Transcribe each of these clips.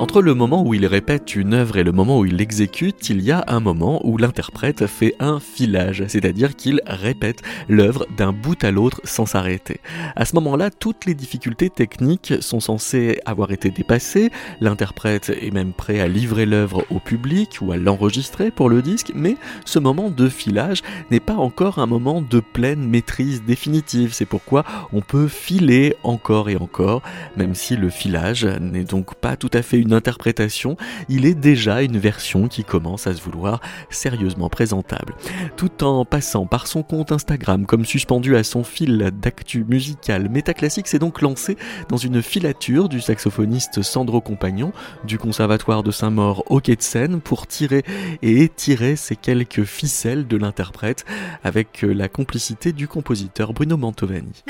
Entre le moment où il répète une œuvre et le moment où il l'exécute, il y a un moment où l'interprète fait un filage, c'est-à-dire qu'il répète l'œuvre d'un bout à l'autre sans s'arrêter. À ce moment-là, toutes les difficultés techniques sont censées avoir été dépassées, l'interprète est même prêt à livrer l'œuvre au public ou à l'enregistrer pour le disque, mais ce moment de filage n'est pas encore un moment de pleine maîtrise définitive, c'est pourquoi on peut filer encore et encore, même si le filage n'est donc pas tout à fait une interprétation, il est déjà une version qui commence à se vouloir sérieusement présentable. Tout en passant par son compte Instagram comme suspendu à son fil d'actu musical, Métaclassique s'est donc lancé dans une filature du saxophoniste Sandro Compagnon du Conservatoire de Saint-Maur au Quai de Seine pour tirer et étirer ces quelques ficelles de l'interprète avec la complicité du compositeur Bruno Mantovani.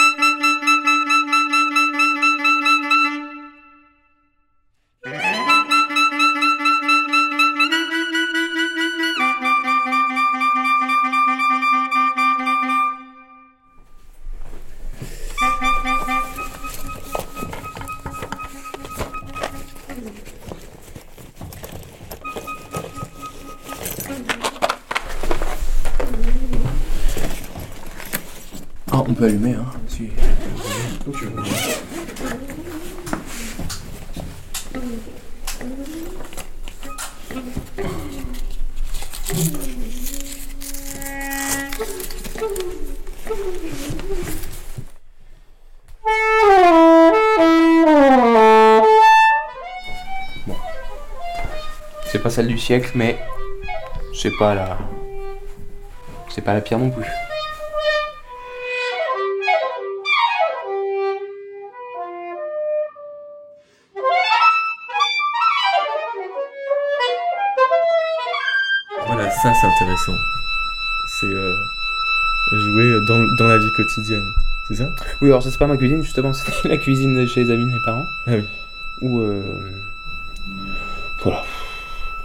Peut allumer, hein. Bon. C'est pas celle du siècle, mais c'est pas la. C'est pas la pire non plus. Quotidienne, c'est ça? Oui, alors ça c'est pas ma cuisine, justement, c'était la cuisine de chez les amis de mes parents. Ah oui. Où. euh, Voilà.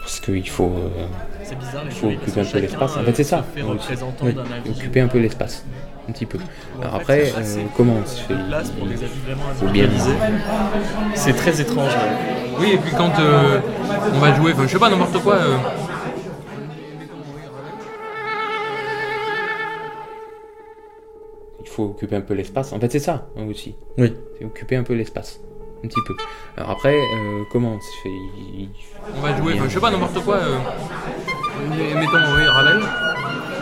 Parce qu'il faut. euh, C'est bizarre, Il faut occuper un peu l'espace. En fait, c'est ça. Oui, Occuper un peu l'espace. Un petit peu. Alors après, euh, comment on se fait Faut bien. C'est très étrange. Oui, et puis quand euh, on va jouer, enfin, je sais pas, n'importe quoi. Faut occuper un peu l'espace. En fait, c'est ça hein, aussi. Oui. C'est occuper un peu l'espace. Un petit peu. Alors après, euh, comment on se fait Il- on va jouer, enfin, je sais pas, n'importe quoi. euh, mettons, oui, Ravel.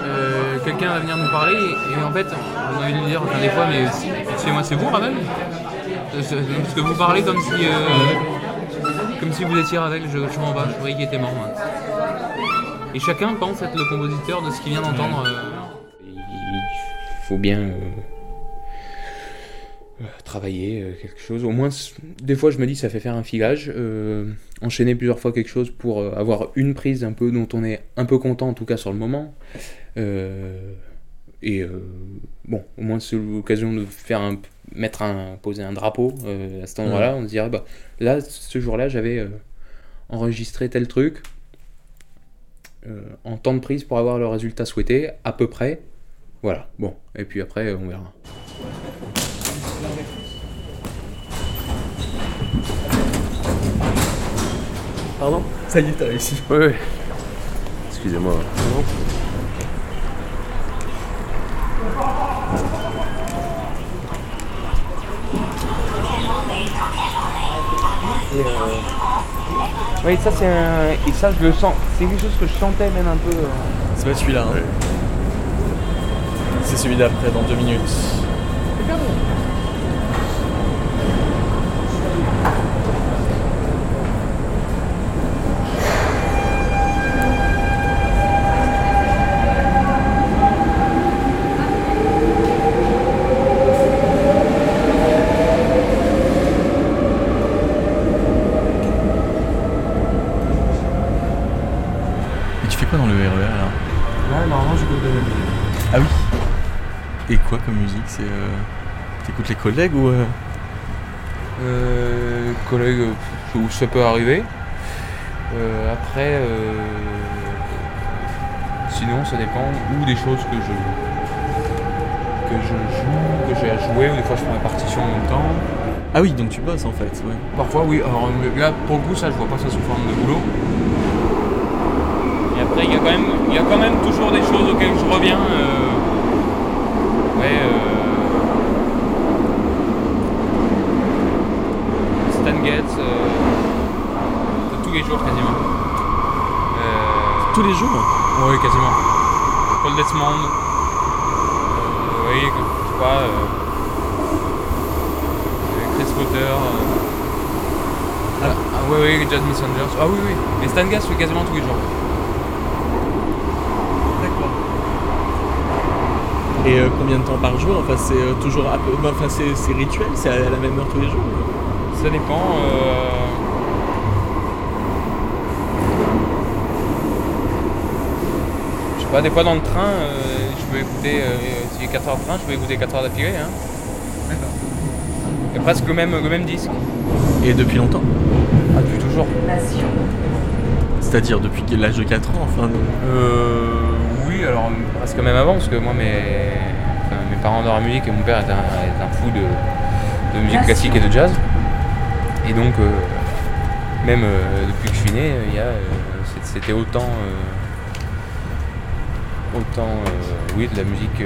euh, Quelqu'un va venir nous parler et, en fait, on a envie de lui dire enfin, des fois, mais c'est moi, c'est vous, Ravel Euh, Parce que vous parlez comme si, euh, comme si vous étiez Ravel. Je, je m'en bats, je croyais qu'il était mort. moi. Et chacun pense être le compositeur de ce qu'il vient d'entendre. euh, faut bien euh, travailler euh, quelque chose. Au moins, des fois, je me dis, ça fait faire un filage. euh, enchaîner plusieurs fois quelque chose pour avoir une prise un peu dont on est un peu content, en tout cas sur le moment. Euh, et euh, bon, au moins, c'est l'occasion de faire un, mettre un, poser un drapeau à cet endroit-là. On se dirait, bah, là, ce jour-là, j'avais enregistré tel truc. en temps de prise pour avoir le résultat souhaité, à peu près. Voilà, bon, et puis après, on verra. Pardon? Ça y est, t'as réussi. Oui, oui. Excusez-moi. Oui, ça c'est un... Et ça, je le sens. C'est quelque chose que je sentais même un peu. euh, C'est pas celui-là. hein. C'est celui d'après, dans deux minutes. Et tu fais quoi dans le RER là Là, normalement, j'écoute de la musique. Ah oui Et quoi comme musique C'est. Euh... T'écoutes les collègues ou. euh, Euh, collègue, euh, où ça peut arriver. Euh, après, euh, sinon, ça dépend. Ou des choses que je que je joue, que j'ai à jouer, ou des fois je prends la partition en même temps. Ah oui, donc tu bosses en fait, ouais. Parfois, oui. Alors là, pour le coup, ça, je vois pas ça sous forme de boulot. Et après, il y a quand même, il y a quand même toujours des choses auxquelles je reviens. euh, Ouais. Euh... Stan Getz. euh, Tous les jours quasiment. Euh... Tous les jours Oui, quasiment. Paul Desmond. Oui, je sais pas. Chris Potter. euh, ah, ah, oui, oui, John Messengers. Ah oui, oui. Et Stan Getz, je fais quasiment tous les jours. D'accord. Et euh, combien de temps par jour? Enfin, c'est euh, toujours. à peu- Enfin, c'est c'est rituel C'est à la même heure tous les jours Ça dépend. euh, Je sais pas, des fois dans le train, euh, je peux écouter, euh, y a 4 heures de train, je peux écouter 4 heures d'affilée. Hein. D'accord. Et presque le même, le même disque. Et depuis longtemps? Ah, depuis toujours. C'est-à-dire depuis l'âge de 4 ans, enfin. Euh, oui, alors presque même avant, parce que moi, mes, enfin, mes parents adorent la musique et mon père est un, est un fou de, de musique classique et de jazz. Et donc, euh, même euh, depuis que je suis né, il y a, euh, c'était autant, euh, autant euh, oui, de la musique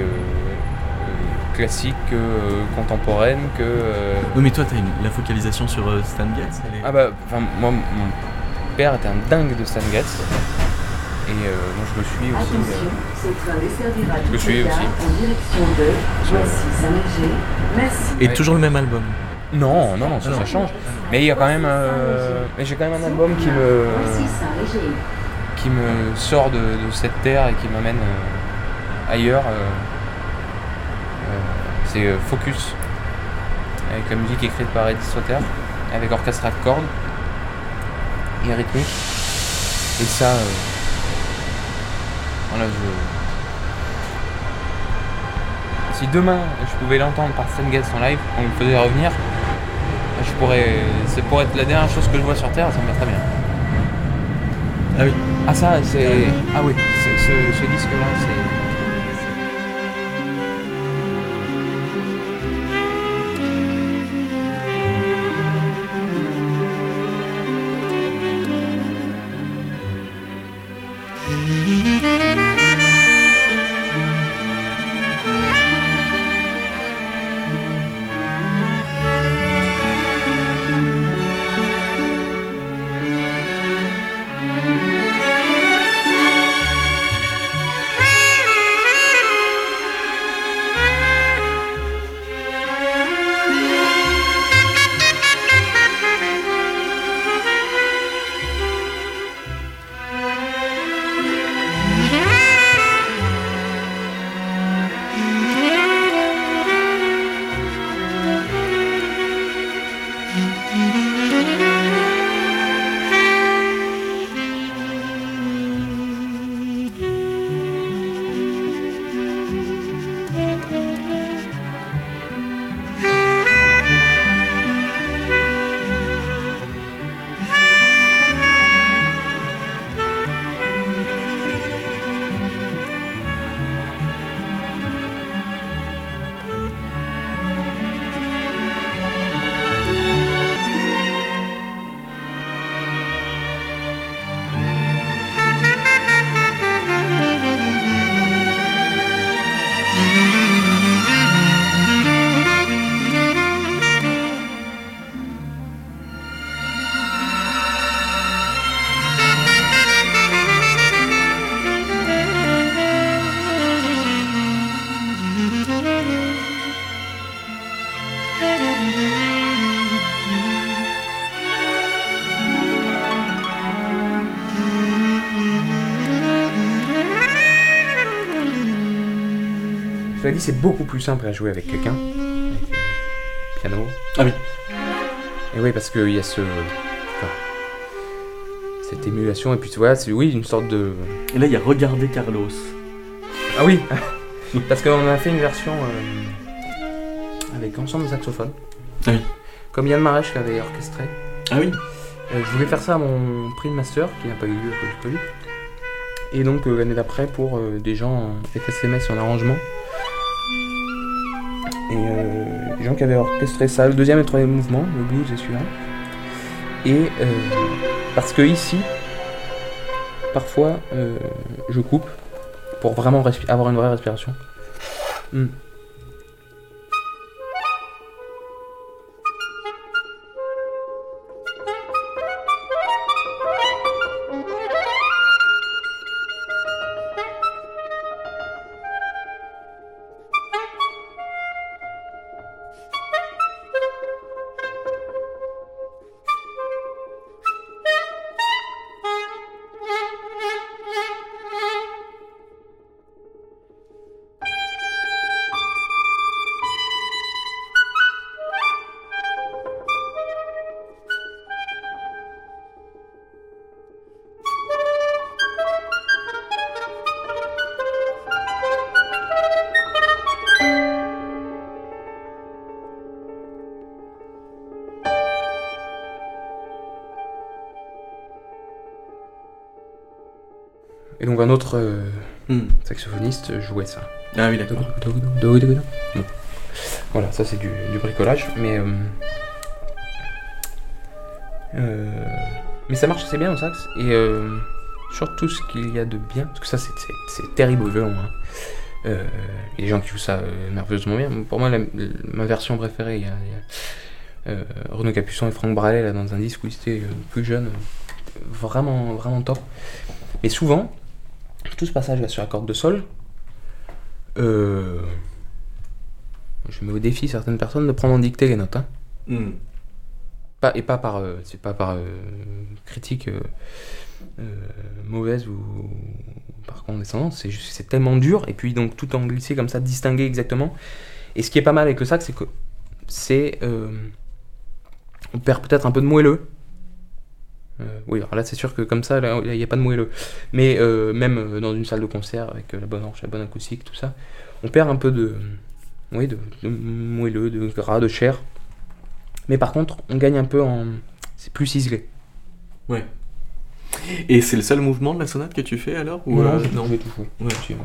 classique que euh, contemporaine que. euh, Oui, mais toi, t'as une- la focalisation sur euh, Stan Getz est- ah bah, enfin, moi, mon père était un dingue de Stan Getz. Et euh, moi, je le suis aussi. Attention, euh, Je toute suis aussi. en direction de Voici Saint-Léger. Merci. Et toujours le même album Non, non, non, ça, Ah ça change. Mais il y a quand même. euh, Mais j'ai quand même un album qui me, qui me sort de, de cette terre et qui m'amène euh, ailleurs. euh, euh, c'est Focus, avec la musique écrite par Eddie Sauter, avec orchestre à cordes et rythmique. Et ça, euh, voilà, je. Si demain je pouvais l'entendre par Stan Getz en live, on me faisait revenir, je pourrais. Ça pourrait être la dernière chose que je vois sur Terre, ça me va très bien. Ah oui. Ah ça, c'est... Ah oui, c'est- ce, ce disque-là, c'est... Cela dit, c'est beaucoup plus simple à jouer avec quelqu'un. Avec le piano. Ah oui. Et oui, parce qu'il y a ce... enfin, cette émulation, et puis tu vois, c'est oui, une sorte de... Et là, il y a Regardez Carlos. Ah oui Parce qu'on a fait une version euh, avec ensemble de saxophone. Ah oui. Comme Yann Marèche l'avait orchestré. Ah oui Euh, je voulais faire ça à mon prix de master, qui n'a pas eu lieu à cause du Covid. Et donc euh, l'année d'après pour euh, des gens en FSMS en arrangement. Et euh, des gens qui avaient orchestré ça, le deuxième et le troisième mouvement, le blues et celui-là. Et euh, parce que ici, parfois, je coupe pour vraiment avoir une vraie respiration. Hmm. Et donc un autre euh, Hmm. saxophoniste jouait ça. Ah oui, d'accord. Bon. Voilà, ça c'est du, du bricolage, mais euh, euh, mais ça marche assez bien au sax et surtout ce qu'il y a de bien, parce que ça c'est- terrible au violon. Hein. Euh, Il y a des gens qui jouent ça euh, merveilleusement bien. Pour moi, la- la- ma version préférée, il y a, il y a, euh, Renaud Capuçon et Franck Bralet là, dans un disque où ils étaient plus jeunes, vraiment vraiment top. Mais souvent, tout ce passage là sur la corde de sol. Euh, je mets au défi certaines personnes de prendre en dictée les notes. hein. Hmm. Pas, et pas par, euh, c'est pas par euh, critique mauvaise ou par condescendance, c'est juste c'est tellement dur, et puis donc tout en glissé comme ça, distinguer exactement. Et ce qui est pas mal avec le sax, c'est que c'est. on perd peut-être un peu de moelleux. Euh, oui, alors là c'est sûr que comme ça, il n'y a pas de moelleux. Mais euh, même euh, dans une salle de concert, avec euh, la bonne hanche, la bonne acoustique, tout ça, on perd un peu de. Oui, de, de moelleux, de gras, de chair. Mais par contre, on gagne un peu en. C'est plus ciselé. Et c'est le seul mouvement de la sonate que tu fais alors ou, euh, je non. tout jouer. Ouais. Ouais.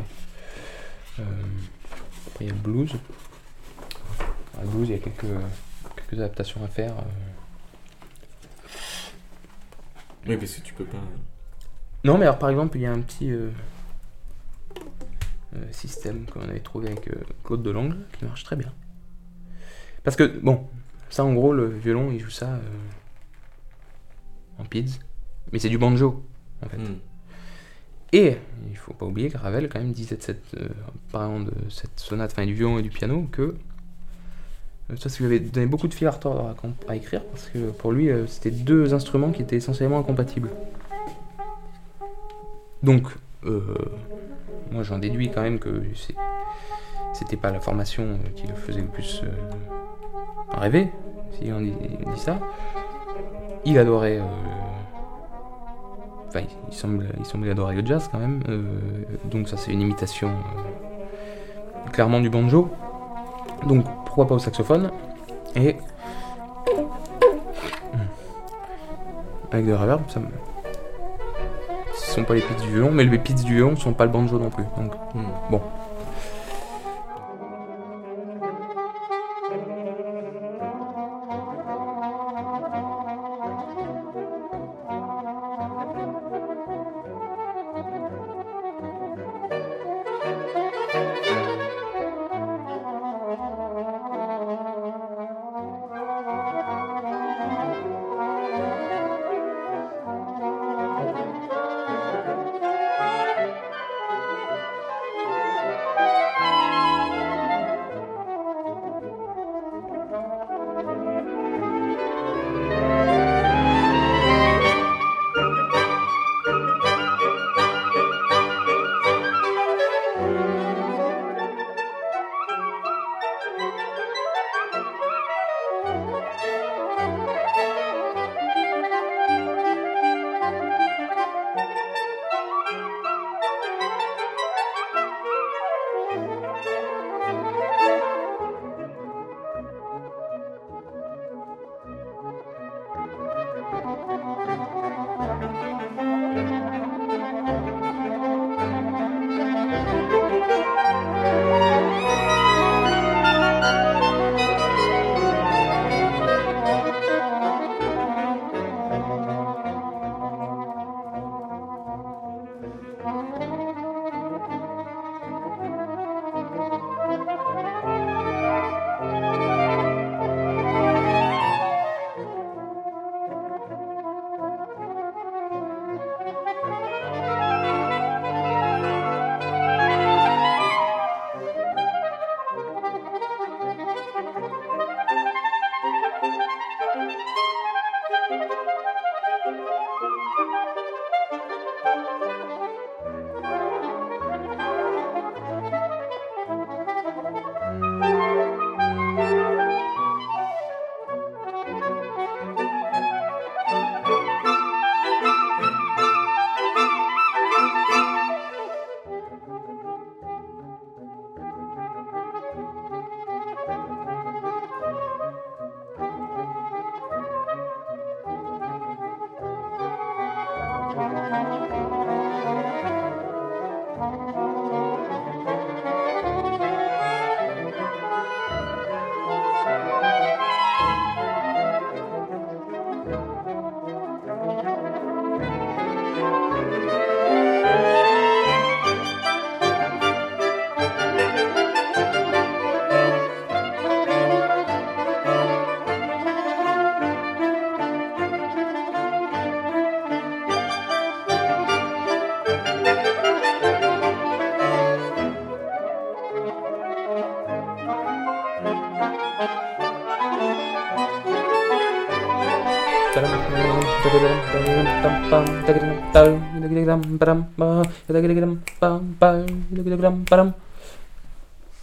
Euh, après, il y a le blues. Le blues, il y a quelques, quelques adaptations à faire. Oui, parce que tu peux pas. Non, mais alors par exemple, il y a un petit euh, euh, système qu'on avait trouvé avec euh, Claude Delangle qui marche très bien. Parce que, bon, ça en gros, le violon, il joue ça euh, en pids. Mais c'est du banjo, en fait. Hmm. Et il faut pas oublier que Ravel quand même disait de cette, parlant de cette sonate, enfin du violon et du piano, que ça, ça lui avait donné beaucoup de fil à retordre à, écrire parce que pour lui, euh, c'était deux instruments qui étaient essentiellement incompatibles. Donc, euh, moi j'en déduis quand même que c'était pas la formation euh, qui le faisait le plus rêver, si on dit, ça. Il adorait. Enfin, il- semble, il semble adorer le jazz quand même. donc ça c'est une imitation clairement du banjo. Donc pourquoi pas au saxophone Et avec de reverb, ça me... Ce sont pas les pits du violon, mais les pits du violon sont pas le banjo non plus. Donc Hmm.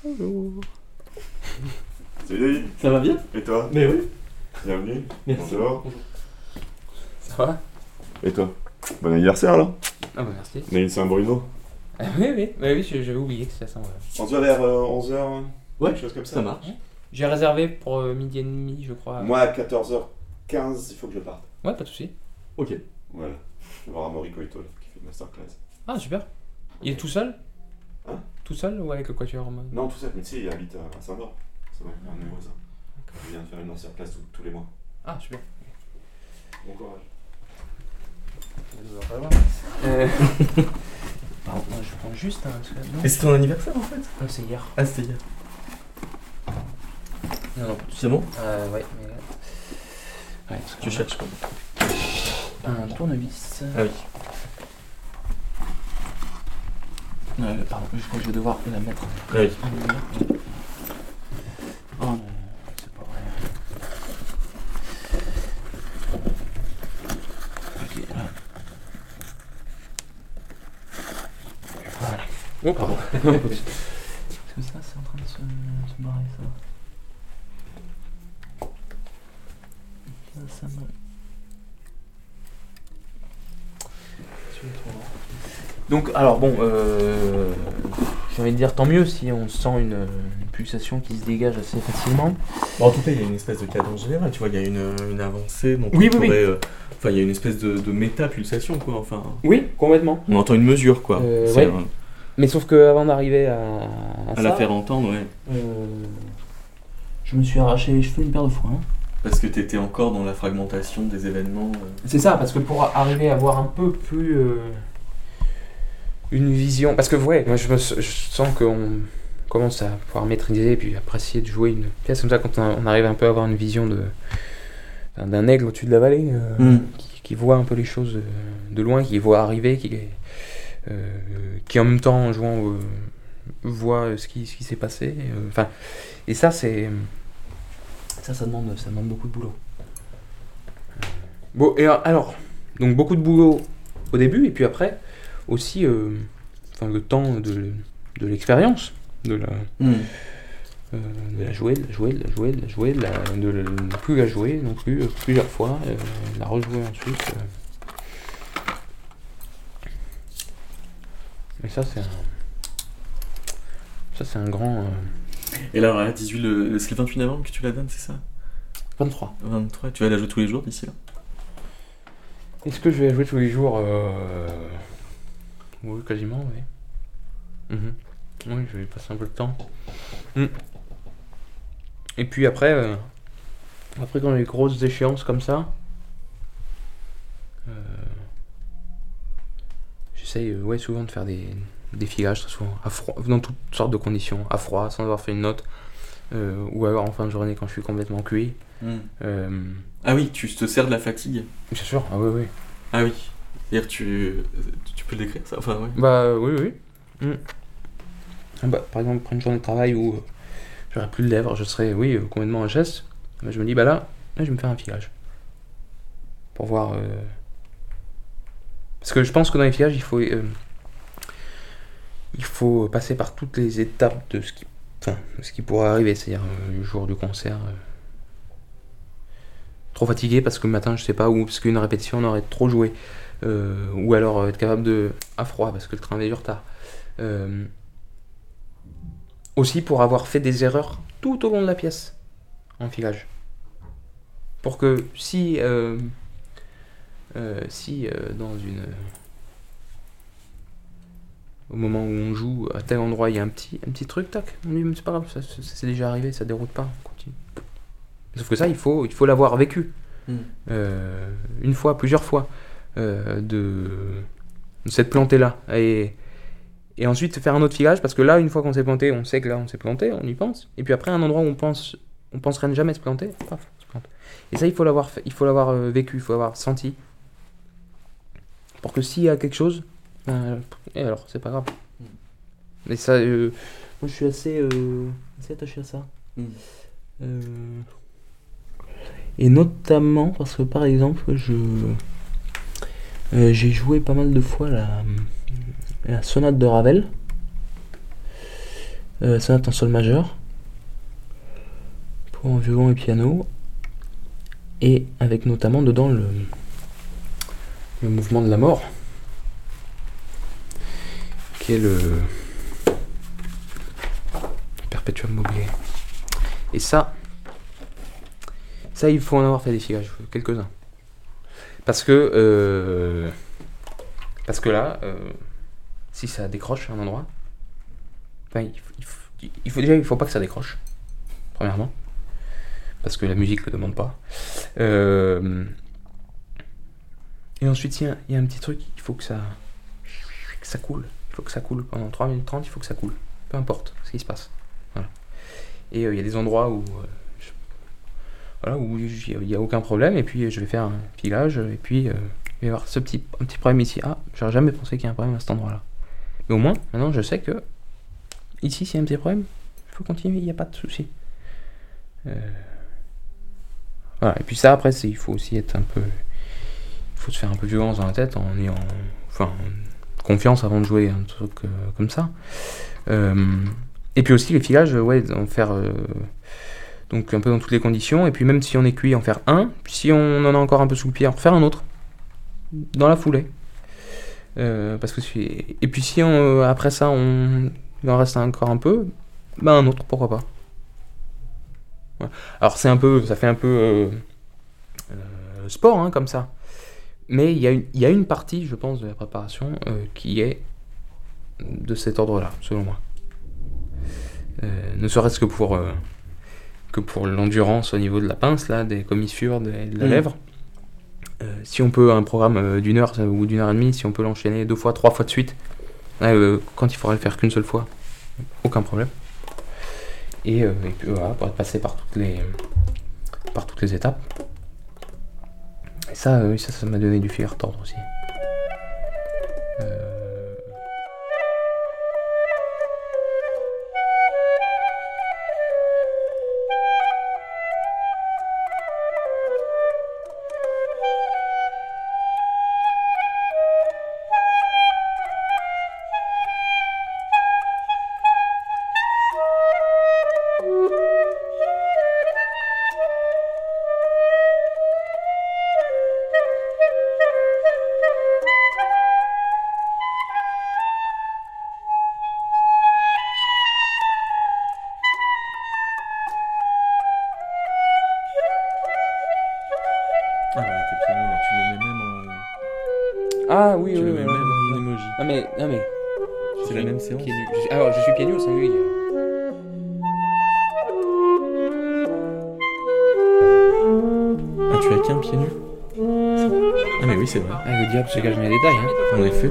Bon. Salut David, Ça va bien et toi Mais oui. Bienvenue. Merci. Bonjour. Ça va Et toi Bon anniversaire là Ah bah merci. Mais c'est un Bruno. Ah, oui, oui, bah, oui j'avais oublié que c'était ça. On se voit vers 11h Ouais, quelque chose comme ça. Ça marche. J'ai réservé pour euh, midi et demi, je crois. Moi à 14h15, il faut que je parte. Ouais, pas de soucis. Ok. Voilà. Je vais voir Amaury Coito là, qui fait une masterclass. Ah, super. Il est tout seul? Hein? Tout seul ou avec le quatuor en mode? Non, tout ça, mais tu sais, il habite à Saint-Maur. C'est bon, on est voisins. Il vient de faire une masterclass tous, tous les mois. Ah, super. Bon courage. Euh... Pardon, je prends juste un. Non, c'est ton anniversaire en fait? Non, c'est hier. Ah, c'était hier. Non, non. C'est bon? Euh, ouais, mais. Ouais, Tu cherches quoi Un tournevis. Ah oui. Euh, pardon, je crois que je vais devoir la mettre. Ah oui. en lumière. Oh non, c'est pas vrai. Ok, là. Voilà. Oh, pardon. Donc, alors bon, euh, j'ai envie de dire tant mieux si on sent une, une pulsation qui se dégage assez facilement. Bon, en tout cas, il y a une espèce de cadence générale, tu vois, il y a une, une avancée, donc Oui, on oui, oui. pourrait, euh, Enfin, il y a une espèce de, de méta-pulsation, quoi, enfin... Oui, complètement. On entend une mesure, quoi. Euh, ouais. Mais sauf que avant d'arriver à, à, à ça, la faire entendre, ouais. euh, je me suis arraché les cheveux une paire de fois. hein. Parce que t'étais encore dans la fragmentation des événements. euh. C'est ça, parce que pour arriver à avoir un peu plus euh, une vision, parce que ouais, moi je, me, s- je sens qu'on commence à pouvoir maîtriser et puis apprécier de jouer une pièce comme ça quand on, arrive un peu à avoir une vision de d'un- aigle au-dessus de la vallée euh, Mm. qui, qui voit un peu les choses de loin, qui voit arriver, qui euh, qui en même temps en jouant voit ce qui, ce qui s'est passé. Enfin, et ça c'est ça ça demande ça demande beaucoup de boulot. Bon, et alors, donc beaucoup de boulot au début, et puis après, aussi euh, enfin, le temps de, de l'expérience, de la, Mm. euh, de la jouer, de la jouer, de la jouer, de la jouer, de, la, de la- plus la jouer non plus euh, plusieurs fois, euh, de la rejouer ensuite. euh. Et ça, c'est un. Ça, c'est un grand. Et là, voilà, 18, le, c'est le 28 novembre que tu la donnes, c'est ça? 23. 23, tu vas la jouer tous les jours d'ici là? Est-ce que je vais la jouer tous les jours euh... Oui, quasiment, oui. Mhm. Oui, je vais passer un peu de temps. Mm. Et puis après, euh, après quand il y a des grosses échéances comme ça, euh, j'essaye euh, ouais, souvent de faire des, des filages, très souvent, à froid, dans toutes sortes de conditions, à froid, sans avoir fait une note, euh, ou alors en fin de journée quand je suis complètement cuit. Euh, Ah oui, tu te sers de la fatigue. bien sûr, ah oui, oui. Ah oui. C'est-à-dire tu, tu peux le décrire ça? Enfin, ouais. Bah euh, oui, oui. Mm. Ah bah, par exemple, après une journée de travail où euh, j'aurais plus de lèvres, je serais, oui, complètement en geste, bah, je me dis, bah là, là, je vais me faire un filage. Pour voir. Parce que je pense que dans les filages, il faut. Il faut passer par toutes les étapes de ce qui, enfin, pourrait arriver, c'est-à-dire euh, le jour du concert. euh, Trop fatigué parce que le matin, je sais pas, ou parce qu'une répétition, on aurait trop joué. Euh, ou alors être capable de. à froid parce que le train avait du retard. Aussi pour avoir fait des erreurs tout au long de la pièce en filage. Pour que si. si dans une. Au moment où on joue, à tel endroit, il y a un petit, un petit truc, tac, on dit, c'est pas grave, ça, c'est déjà arrivé, ça déroute pas, on continue. Sauf que ça, il faut, il faut l'avoir vécu. Mm. Euh, une fois, plusieurs fois, euh, de, de s'être planté là. Et, et ensuite faire un autre filage, parce que là, une fois qu'on s'est planté, on sait que là, on s'est planté, on y pense. Et puis après, un endroit où on pense, on penserait ne jamais se planter, paf, on se plante. Et ça, il faut l'avoir, il faut l'avoir euh, vécu, il faut l'avoir senti. Pour que s'il y a quelque chose, et alors, c'est pas grave. Mais ça, euh, moi, je suis assez, euh, assez attaché à ça. Mm. Euh, et notamment parce que, par exemple, je euh, j'ai joué pas mal de fois la, la sonate de Ravel, euh, sonate en sol majeur, pour un violon et piano, et avec notamment dedans le, le mouvement de la mort, le perpétuum mobile. Et ça, ça il faut en avoir fait des filages, quelques-uns. Parce que, euh, parce que là, euh, si ça décroche à un endroit, il, faut, déjà, il faut pas que ça décroche, premièrement, parce que la musique le demande pas. Euh, et ensuite, il y, a- il y a un petit truc, il faut que ça, que ça coule. Faut que ça coule pendant 3 minutes 30, il faut que ça coule. Peu importe ce qui se passe. Et euh, il y a des endroits où, euh, je- voilà, où il n'y a aucun problème, et puis euh, je vais faire un filage, et puis il va y avoir ce petit, un petit problème ici. Ah, j'aurais jamais pensé qu'il y a un problème à cet endroit-là. Mais au moins, maintenant, je sais que ici, s'il y a un petit problème, il faut continuer, il n'y a pas de souci. Voilà, et puis ça, après, il faut aussi être un peu. Il faut se faire un peu violence dans la tête en ayant. Enfin, confiance avant de jouer un truc euh, comme ça. Euh, et puis aussi, les filages, euh, ouais, en faire. donc un peu dans toutes les conditions, et puis même si on est cuit, en faire un, puis si on en a encore un peu sous le pied, en refaire un autre, dans la foulée. Parce que si- et puis si on, après ça on en reste encore un peu, ben un autre, pourquoi pas. Alors c'est un peu, ça fait un peu sport hein, comme ça, mais il y, a une- il y a une partie, je pense, de la préparation euh, qui est de cet ordre-là, selon moi. Euh, ne serait-ce que pour euh, que pour l'endurance au niveau de la pince, là, des commissures, des- de la Mm. lèvre. Si on peut, un programme d'une heure ou d'une heure et demie, si on peut l'enchaîner deux fois, trois fois de suite, quand il faudra le faire qu'une seule fois, aucun problème. Et, et puis voilà, pour être passé par toutes les, par toutes les étapes. Et ça, oui, ça, ça m'a donné du fil à retordre aussi. Euh, c'est vrai. Ah, le diable se cache dans les détails. Hein. En effet.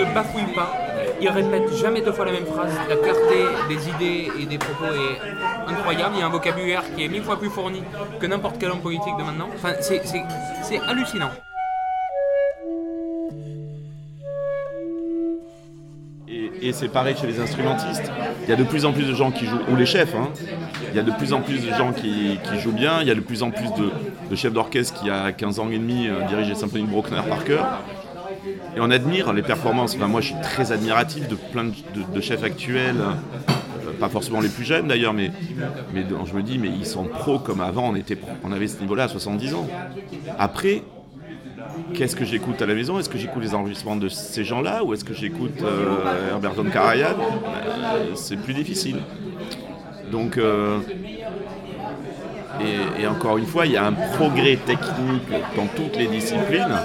il ne bafouille pas, il répète jamais deux fois la même phrase. La clarté des idées et des propos est incroyable. Il y a un vocabulaire qui est mille fois plus fourni que n'importe quel homme politique de maintenant. Enfin, c'est- c'est c'est hallucinant. Et, et c'est pareil chez les instrumentistes. Il y a de plus en plus de gens qui jouent, ou les chefs, hein. il y a de plus en plus de gens qui, qui jouent bien, il y a de plus en plus de, de chefs d'orchestre qui, à 15 ans et demi, euh, dirigent les symphonies de par cœur. Et on admire les performances. Enfin, moi, je suis très admiratif de plein de, chefs actuels, euh, pas forcément les plus jeunes d'ailleurs, mais, mais je me dis, mais ils sont pros comme avant, on, était, on avait ce niveau-là à 70 ans. Après, qu'est-ce que j'écoute à la maison? Est-ce que j'écoute les enregistrements de ces gens-là ou est-ce que j'écoute euh, Herbert von Karajan? Euh, C'est plus difficile. Donc, et, encore une fois, il y a un progrès technique dans toutes les disciplines,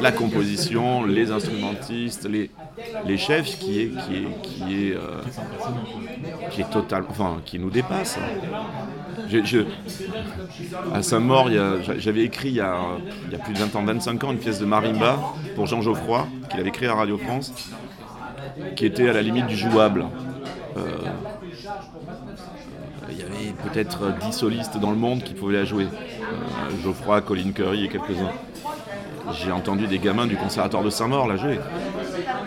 la composition, les instrumentistes, les, chefs, qui est, qui est, qui est, euh, qui est enfin, qui nous dépasse. À Saint-Maur, j'avais écrit il y, a, il y a plus de 20 ans, 25 ans, une pièce de marimba pour Jean Geoffroy, qu'il avait créé à Radio France, qui était à la limite du jouable. Peut-être 10 solistes dans le monde qui pouvaient la jouer. Euh, Geoffroy, Colin Curry et quelques-uns. J'ai entendu des gamins du conservatoire de Saint-Maur la jouer.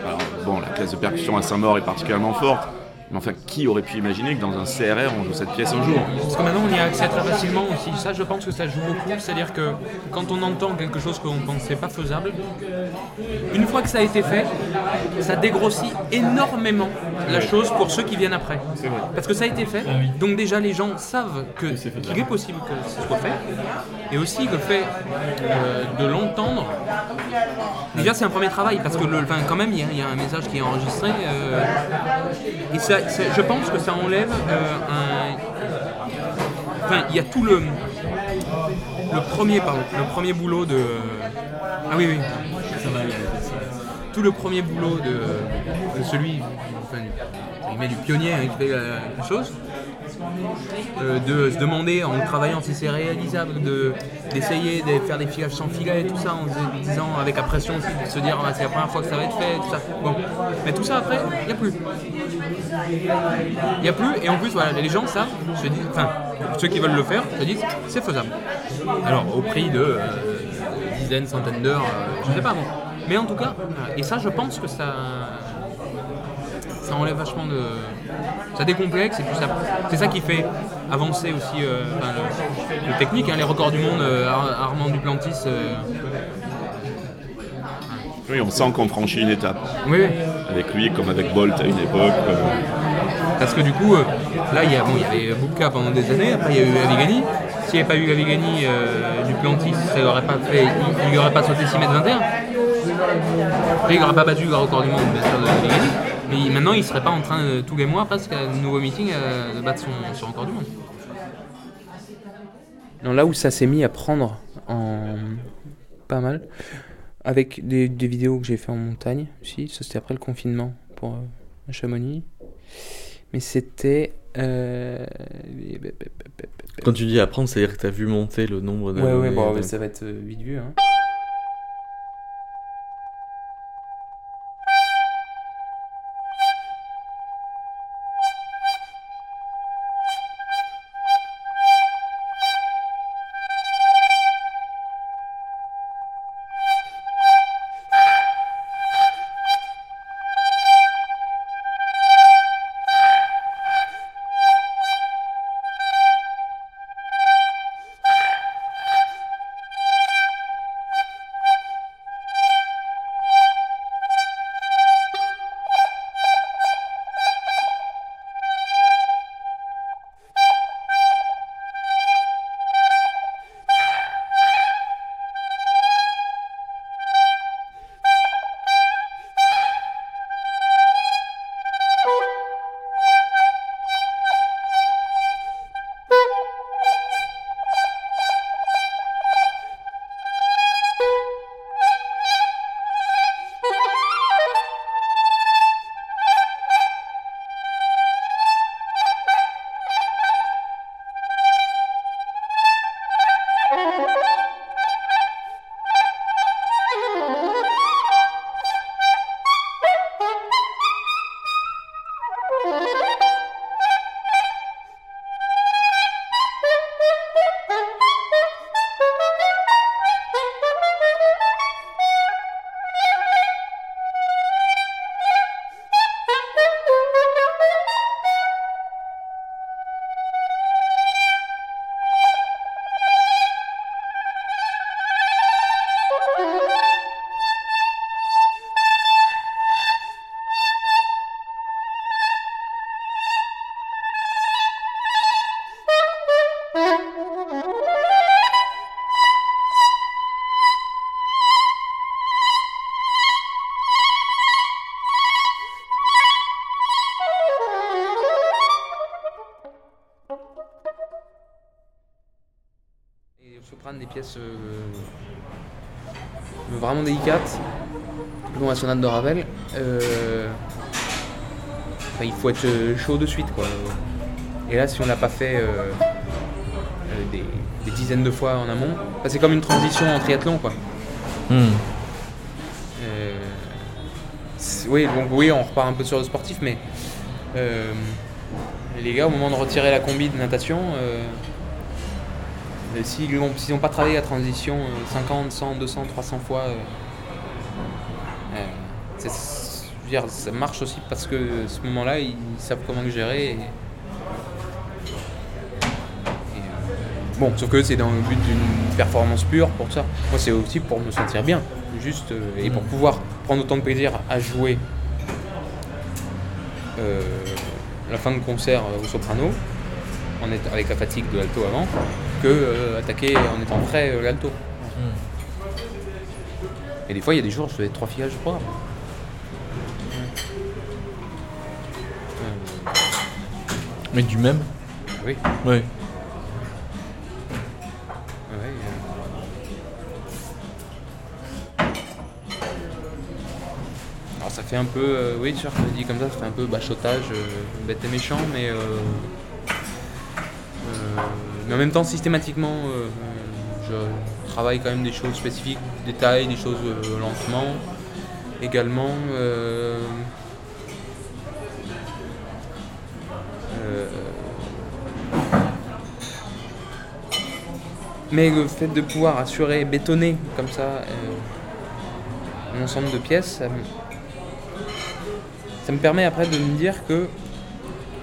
Alors, bon, la classe de percussion à Saint-Maur est particulièrement forte. Mais enfin, qui aurait pu imaginer que dans un CRR, on joue cette pièce un jour? Parce que maintenant on y a accès très facilement aussi. Ça, je pense que ça joue beaucoup. C'est-à-dire que quand on entend quelque chose qu'on ne pensait pas faisable, une fois que ça a été fait, ça dégrossit énormément la chose pour ceux qui viennent après. Parce que ça a été fait, donc déjà les gens savent que- qu'il est possible que ce soit fait. Et aussi le fait euh, de l'entendre, déjà c'est un premier travail parce que le, quand même il y, a- il y a un message qui est enregistré. euh, et ça, ça- je pense que ça enlève euh, un. Enfin, il y a tout le. Le premier, pardon, le premier boulot de. Ah oui, oui. Tout le premier boulot de, celui, enfin, il met du pionnier hein, qui fait la chose, euh, de se demander en travaillant si c'est réalisable, de- d'essayer de faire des filages sans filet, tout ça en se disant avec la pression de se dire Ah, c'est la première fois que ça va être fait, tout ça. Bon. Mais tout ça après, il n'y a plus. Il n'y a plus, et en plus, voilà, les gens savent, se disent, enfin, ceux qui veulent le faire, se disent, c'est faisable. Alors, au prix de euh, dizaines, centaines d'heures, euh, je sais pas. Mais en tout cas, et ça, je pense que ça, ça enlève vachement de. Ça décomplexe et puis ça. C'est ça qui fait avancer aussi euh, enfin, le, le technique, hein, les records du monde, euh, Ar- Armand Duplantis. euh, Oui, on sent qu'on franchit une étape. oui. Avec lui, comme avec Bolt à une époque. Parce que du coup, là, il y, a, bon, il y avait Bubka pendant des années, après il y a eu Avigani. S'il n'y avait pas eu Avigani du Plantis, ça il aurait pas fait, il n'aurait pas sauté 6 mètres 21. Après, il n'aurait pas battu le record du monde, bien sûr, de Avigani. Mais maintenant, il ne serait pas en train, de, tous les mois, presque, à un nouveau meeting, euh, de battre son, son record du monde. Non, là où ça s'est mis à prendre en pas mal, avec des, des vidéos que j'ai fait en montagne aussi, ça c'était après le confinement pour euh, Chamonix. Mais c'était. euh, Quand tu dis apprendre, c'est-à-dire que tu as vu monter le nombre de. Ouais, ouais, bon, ouais, ça va être euh, vite vu. Hein. Pièces euh, vraiment délicates, dont la sonate de Ravel, euh, enfin, il faut être euh, chaud de suite. Quoi. Et là, si on l'a pas fait des, des dizaines de fois en amont, enfin, c'est comme une transition en triathlon. Quoi. Hmm. Oui, donc oui, on repart un peu sur le sportif, mais les gars, au moment de retirer la combi de natation, euh, s'ils n'ont s'ils n'ont pas travaillé la transition euh, 50, 100, 200, 300 fois, euh, euh, c'est- je veux dire, ça marche aussi parce que ce moment-là, ils savent comment le gérer. et- et, euh, Bon, sauf que c'est dans le but d'une performance pure pour ça. Moi, c'est aussi pour me sentir bien, juste, euh, et pour pouvoir prendre autant de plaisir à jouer euh, la fin de concert euh, au soprano, en avec la fatigue de l'alto avant, que euh, attaquer en étant frais euh, l'alto. Et des fois, il y a des jours, je faisais trois filages de programme. Mais du même Oui. Oui. Ouais, euh. Alors ça fait un peu, euh, oui, je le dis comme ça, ça fait un peu bachotage, euh, bête et méchant, mais, euh, euh, mais en même temps systématiquement, euh, je travaille quand même des choses spécifiques, des détails, des choses euh, lentement. Également, euh, Mais le fait de pouvoir assurer, bétonner comme ça un ensemble de pièces, ça me permet après de me dire que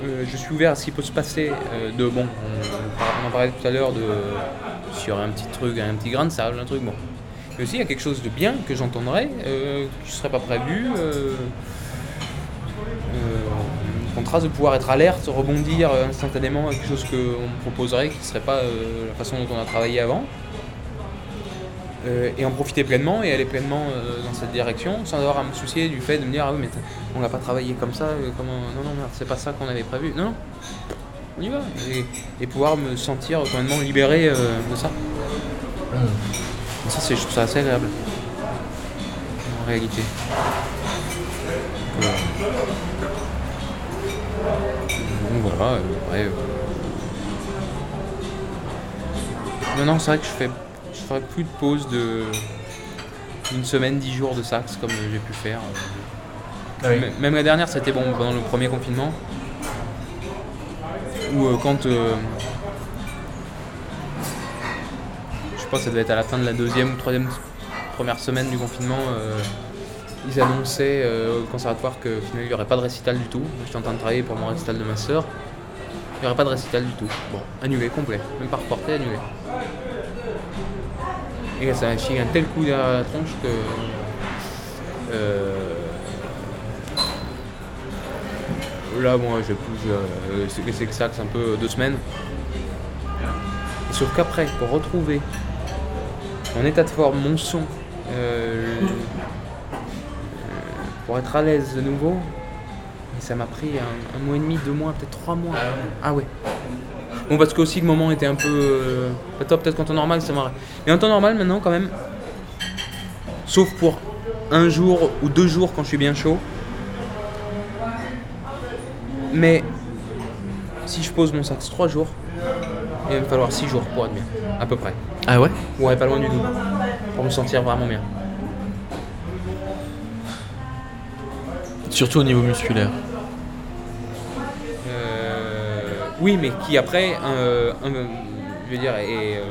euh, je suis ouvert à ce qui peut se passer. euh, de bon, on, en parlait tout à l'heure de aurait un petit truc, un petit grain de sable, un truc bon. Mais aussi il y a quelque chose de bien que j'entendrais, euh, qui ne serait pas prévu. euh, euh, contraste de pouvoir être alerte, rebondir instantanément à quelque chose qu'on me proposerait qui ne serait pas la façon dont on a travaillé avant. Et en profiter pleinement et aller pleinement dans cette direction sans avoir à me soucier du fait de me dire ah oui mais on n'a pas travaillé comme ça, euh, comment non non merde c'est pas ça qu'on avait prévu. Non, non, on y va et, et pouvoir me sentir complètement libéré euh, de ça. Et ça c'est je trouve ça assez agréable en réalité. Donc voilà, euh, après. Non, non, c'est vrai que je fais, je ferai plus de pause de une semaine, dix jours de sax comme j'ai pu faire. M- Même la dernière, c'était bon pendant le premier confinement. Ou euh, quand. euh, je sais pas, ça devait être à la fin de la deuxième ou troisième première semaine du confinement. euh, ils annonçaient au conservatoire que finalement il n'y aurait pas de récital du tout. J'étais en train de travailler pour mon récital de ma sœur. Il n'y aurait pas de récital du tout. Bon, annulé, complet. Même pas reporté, annulé. Et ça filé un tel coup derrière la tronche que. Là, moi, je plus. euh, c'est que ça, c'est un peu deux semaines. Sauf qu'après, pour retrouver mon état de forme, mon son, euh, euh, pour être à l'aise de nouveau, ça m'a pris un, mois et demi, deux mois, peut-être trois mois. Ah ouais. Bon, parce que aussi le moment était un peu. Euh, pas top, peut-être qu'en temps normal, ça m'aurait. Mais en temps normal, maintenant, quand même. Sauf pour un jour ou deux jours quand je suis bien chaud. Mais si je pose mon sax trois jours, il va me falloir six jours pour être bien, à peu près. Ah ouais? Ouais, pas loin du tout. Pour me sentir vraiment bien. Surtout au niveau musculaire. Euh, oui, mais qui après, euh, je veux dire, est, euh,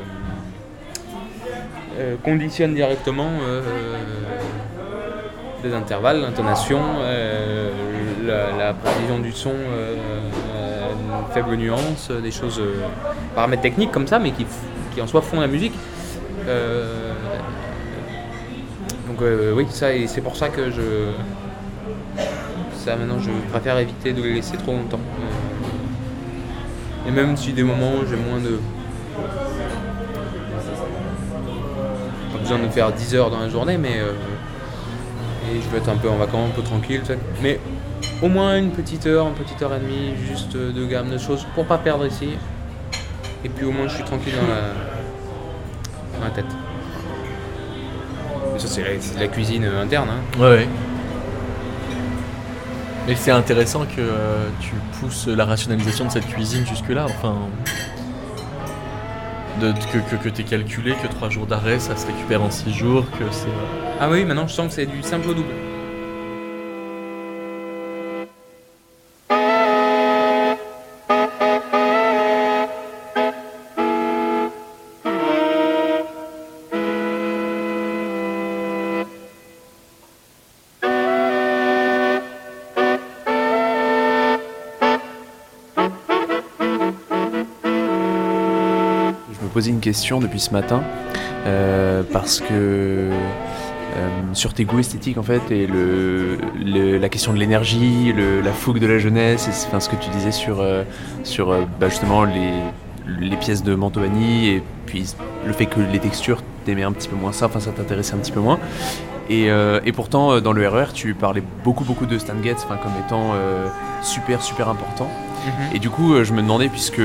euh, conditionne directement des intervalles, l'intonation, la, la précision du son, euh, euh, une faible nuance, des choses, euh, paramètres techniques comme ça, mais qui, en soi font la musique. Euh, donc euh, oui, ça, et c'est pour ça que je ça maintenant je préfère éviter de les laisser trop longtemps. Euh, Et même si des moments j'ai moins de. Pas besoin de faire 10 heures dans la journée, mais. euh, Et je veux être un peu en vacances, un peu tranquille, tout ça. Mais au moins une petite heure, une petite heure et demie, juste de gamme de choses pour pas perdre ici. Et puis au moins je suis tranquille dans la. dans la tête. Mais ça, c'est la, la cuisine euh, interne. hein. Ouais, ouais. Mais c'est intéressant que euh, tu pousses la rationalisation de cette cuisine jusque-là. Enfin. De, que que, que tu calculé que 3 jours d'arrêt ça se récupère en 6 jours, que c'est. euh, Ah oui, maintenant je sens que c'est du simple au double. Une question depuis ce matin euh, parce que euh, sur tes goûts esthétiques en fait et le, le- la question de l'énergie, la fougue de la jeunesse, et enfin, ce que tu disais sur, euh, sur bah, justement les, les pièces de Mantovani et puis le fait que les textures t'aimais un petit peu moins ça, enfin ça t'intéressait un petit peu moins. Et, euh, et pourtant dans le RER tu parlais beaucoup beaucoup de Stan Getz comme étant euh, super super important. Et du coup, je me demandais, puisque,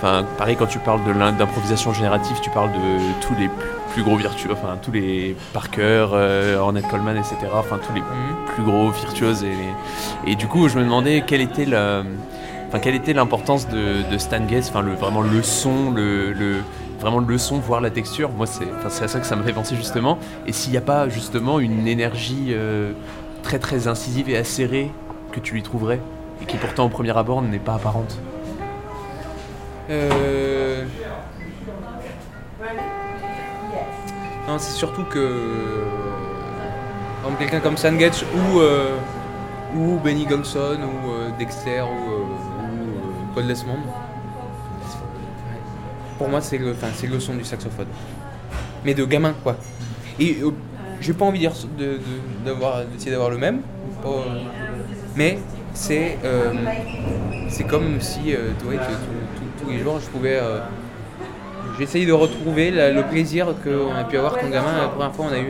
enfin, pareil, quand tu parles d'improvisation générative, tu parles de tous les plus, plus gros virtuoses, enfin, tous les Parker, euh, Ornette Coleman, etc., enfin, tous les Mhm. plus gros virtuoses. Et, et du coup, je me demandais quelle était la, enfin, quelle était l'importance de, de Stan Getz, enfin, le, vraiment le son, le, le- vraiment le son, voir la texture. Moi, c'est, enfin, c'est à ça que ça me fait penser justement. Et s'il n'y a pas justement une énergie euh, très très incisive et acérée que tu lui trouverais et qui pourtant au premier abord n'est pas apparente. Euh... Non, c'est surtout que. Quelqu'un comme Sangage ou, euh, ou Benny Golson ou euh, Dexter ou, ou, euh, Paul Desmond. Pour moi, c'est le, c'est le son du saxophone. Mais de gamin, quoi. Et j'ai pas envie de de- d'avoir, d'essayer d'avoir le même. mais c'est. c'est comme si euh, tu tous- les jours je pouvais. euh, J'essaye de retrouver le plaisir qu'on a pu avoir quand gamin. La première fois, on a eu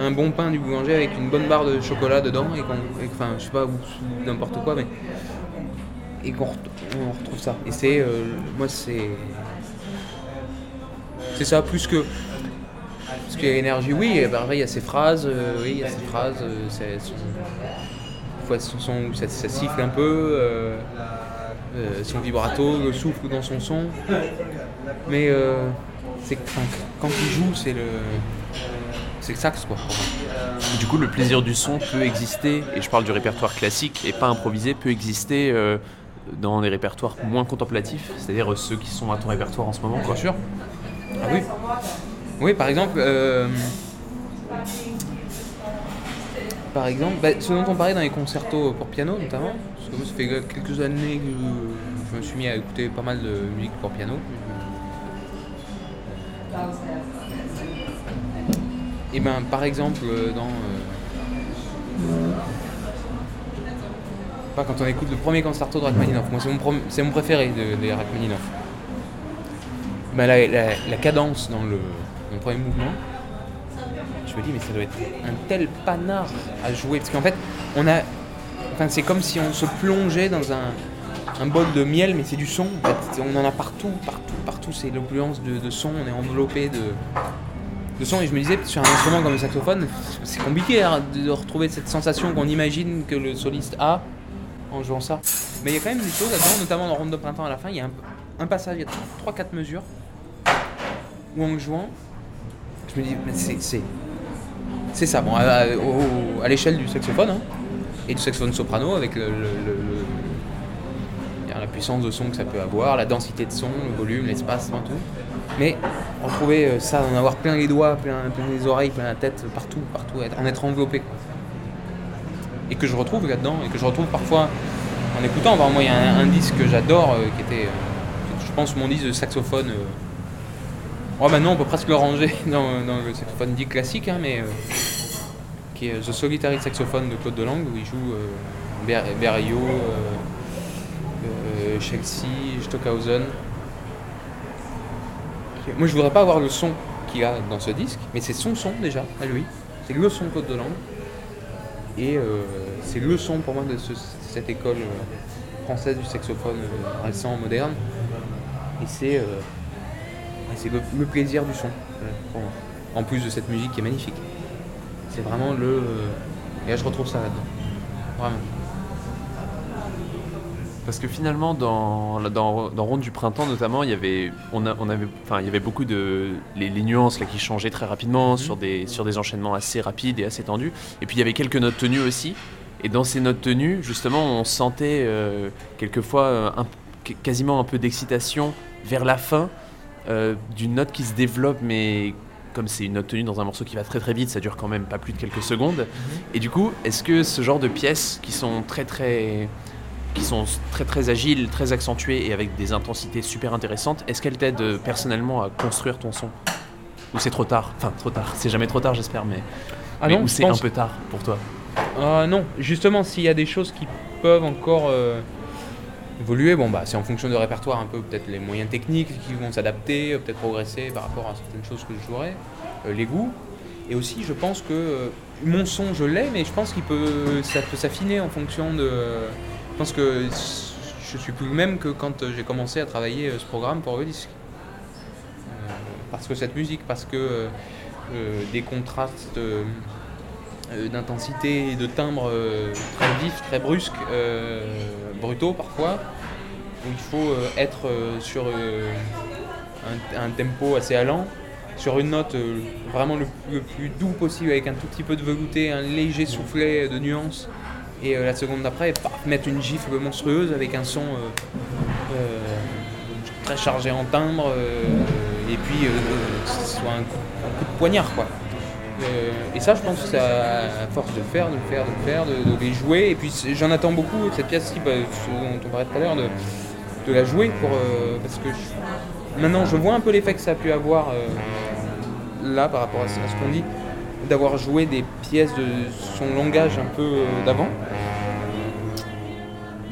un, bon pain du boulanger avec une bonne barre de chocolat dedans, et qu'on, enfin, je sais pas, n'importe quoi, mais. Et qu'on ret- on retrouve ça. Et c'est. euh, moi, c'est. C'est ça, plus que. Parce qu'il y a l'énergie, oui, pareil, il y a ces phrases, euh, oui, il y a ces phrases, euh, ça siffle un peu, euh, son vibrato, le souffle dans son son. Mais euh, c'est enfin, quand il joue, c'est le. C'est le sax quoi. Du coup, le plaisir du son peut exister, et je parle du répertoire classique et pas improvisé, peut exister euh, dans des répertoires moins contemplatifs, c'est-à-dire ceux qui sont à ton répertoire en ce moment. Quoi. Bien sûr. Ah oui. Oui, par exemple. par exemple, bah, ce dont on parlait dans les concertos pour piano notamment, parce que moi ça fait quelques années que je me suis mis à écouter pas mal de musique pour piano. Et ben par exemple euh, dans euh, quand on écoute le premier concerto de Rachmaninoff, moi c'est mon, préféré de- des Rachmaninoff. Ben, la cadence dans le, dans le premier mouvement, je me dis mais ça doit être un tel panard à jouer parce qu'en fait on a, enfin c'est comme si on se plongeait dans un, bol de miel mais c'est du son. On en a partout, partout, partout. C'est l'opulence de, son. On est enveloppé de, son et je me disais sur un instrument comme le saxophone, c'est compliqué hein, de retrouver cette sensation qu'on imagine que le soliste a en jouant ça. Mais il y a quand même des choses notamment dans Ronde de printemps à la fin, il y a un, passage, il y a 3-4 mesures où en jouant, je me dis, c'est, c'est, ça, bon, à, à l'échelle du saxophone, hein, et du saxophone soprano, avec le, la puissance de son que ça peut avoir, la densité de son, le volume, l'espace, tout. Mais retrouver euh, ça, en avoir plein les doigts, plein, plein les oreilles, plein la tête, partout, partout, en être enveloppé. Et que je retrouve là-dedans, et que je retrouve parfois en écoutant. Enfin, moi, il y a un, un disque que j'adore, euh, qui était, euh, je pense, mon disque de saxophone. euh, Oh, maintenant, on peut presque le ranger dans, dans le saxophone dit classique, hein, mais qui est The Solitary Saxophone de Claude Delangue, où il joue euh, Ber- Berio, euh, euh, Chelsea, Stockhausen. Moi, je voudrais pas avoir le son qu'il a dans ce disque, mais c'est son son déjà, à lui. C'est le son Claude Delangue. Et c'est le son pour moi de ce- cette école française du saxophone récent, moderne. Et c'est. le, le plaisir du son. En- En plus de cette musique qui est magnifique. C'est vraiment le. euh, Et là, je retrouve ça là-dedans. Vraiment. Parce que finalement, dans, dans, dans Ronde du printemps notamment, il y avait, on a, on avait, enfin, il y avait beaucoup de les, les nuances là qui changeaient très rapidement sur des sur des enchaînements assez rapides et assez tendus. Et puis il y avait quelques notes tenues aussi. Et dans ces notes tenues, justement, on sentait euh, quelquefois euh, un- qu- quasiment un peu d'excitation vers la fin euh, d'une note qui se développe, mais comme c'est une note tenue dans un morceau qui va très très vite, ça dure quand même pas plus de quelques secondes. Et du coup, est-ce que ce genre de pièces qui sont très très qui sont très très agiles, très accentuées et avec des intensités super intéressantes, est-ce qu'elles t'aident euh, personnellement à construire ton son? Ou c'est trop tard? Enfin, trop tard, c'est jamais trop tard j'espère, mais, Ah mais non, ou c'est pense- un peu tard pour toi? Ah non, justement, s'il y a des choses qui peuvent encore euh, évoluer, bon bah c'est en fonction du répertoire un peu, peut-être les moyens techniques qui vont s'adapter, euh, peut-être progresser par rapport à certaines choses que je jouerai, euh, les goûts. Et aussi, je pense que euh, mon son, je l'ai, mais je pense qu'il peut, ça peut s'affiner en fonction de. Je pense que je suis plus le même que quand euh, j'ai commencé à travailler euh, ce programme pour le disque. Euh, parce que cette musique, parce que euh, euh, des contrastes. Euh, d'intensité et de timbre euh, très vifs, très brusques, euh, brutaux parfois, où il faut être sur un, tempo assez allant, sur une note vraiment le, plus doux possible, avec un tout petit peu de velouté, un léger soufflet de nuances, et la seconde d'après, mettre une gifle monstrueuse avec un son très chargé en timbre, et puis soit un coup, un coup de poignard quoi. Euh, et ça, je pense que c'est à force de faire, de le faire, de le faire, de, les jouer. Et puis j'en attends beaucoup cette pièce-ci, bah, dont on parlait tout à l'heure, de, la jouer pour euh, parce que maintenant je vois un peu l'effet que ça a pu avoir euh, là par rapport à, ce qu'on dit, d'avoir joué des pièces de son langage un peu d'avant,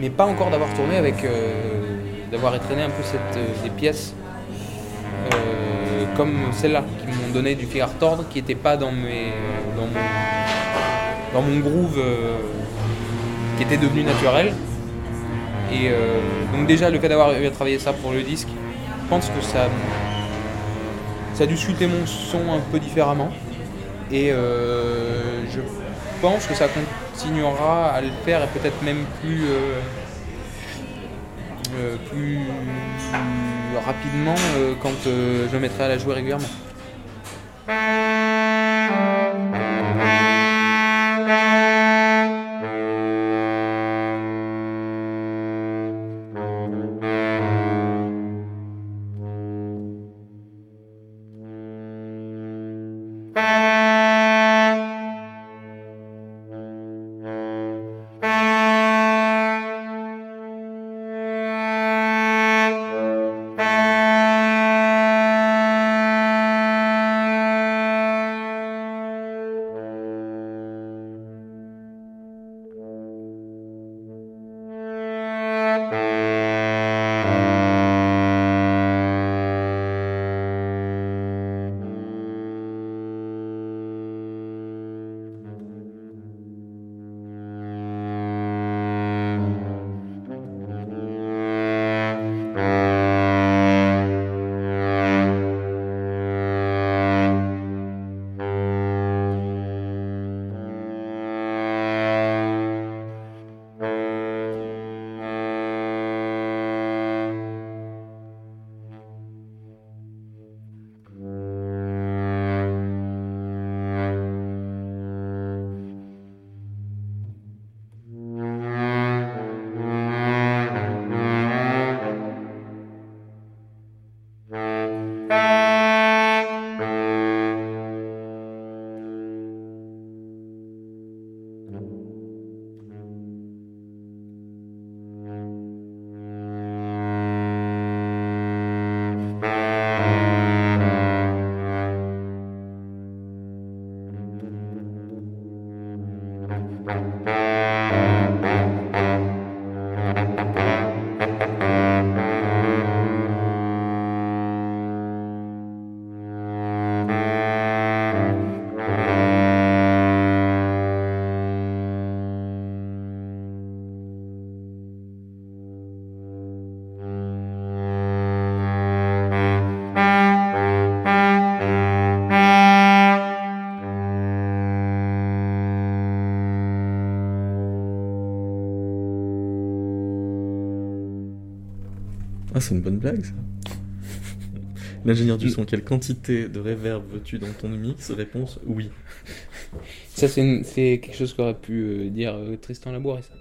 mais pas encore d'avoir tourné avec, d'avoir étraîné un peu cette, des pièces comme celle-là, donné du fil à retordre, qui n'était pas dans, mes, dans, mon, groove, euh, qui était devenu naturel. Et euh, donc déjà, le fait d'avoir travailler ça pour le disque, je pense que ça, ça a dû sculpter mon son un peu différemment. Et euh, je pense que ça continuera à le faire et peut-être même plus, plus rapidement quand je me mettrai à la jouer régulièrement. C'est une bonne blague ça. L'ingénieur du son, quelle quantité de réverb veux-tu dans ton mix? Réponse oui. Ça, c'est une- c'est quelque chose qu'aurait pu euh, dire euh, Tristan Labouré, ça.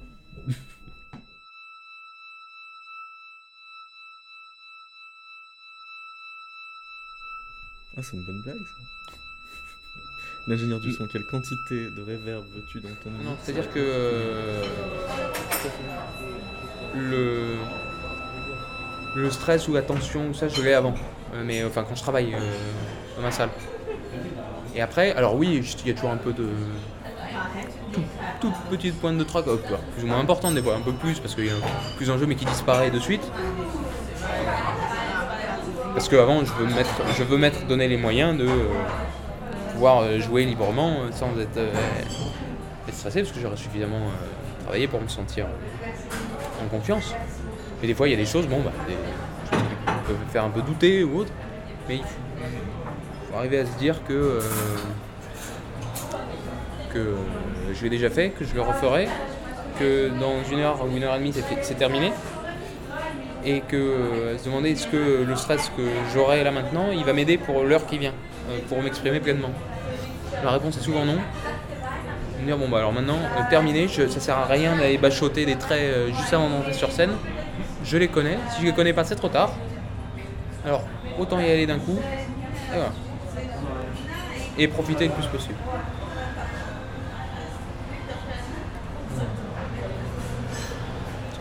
Ah, c'est une bonne blague ça. L'ingénieur du son, quelle quantité de réverb veux-tu dans ton mix? Non, c'est-à-dire que euh, le le stress ou la tension ou ça, je l'ai avant. Euh, mais enfin, quand je travaille euh, dans ma salle. Et après, alors oui, il y a toujours un peu de tout- toute petite pointe de trac, euh, plus ou moins importante des fois, un peu plus parce qu'il y a plus en jeu, mais qui disparaît de suite. Parce que avant, je veux mettre, je veux mettre, donner les moyens de euh, pouvoir euh, jouer librement euh, sans être, euh, stressé, parce que j'aurais suffisamment euh, travaillé pour me sentir en confiance. Mais des fois, il y a des choses, bon, bah, qui peuvent faire un peu douter ou autre, mais il faut, arriver à se dire que euh, que euh, je l'ai déjà fait, que je le referai, que dans une heure ou une heure et demie, c'est terminé et que euh, se demander est-ce que le stress que j'aurai là maintenant, il va m'aider pour l'heure qui vient, pour m'exprimer pleinement. La réponse est souvent non. Me dire bon bah alors maintenant, terminé, je- ça sert à rien d'aller bachoter des traits juste avant d'entrer sur scène. Je les connais, si je les connais pas c'est trop tard. Alors autant y aller d'un coup, et profiter le plus possible.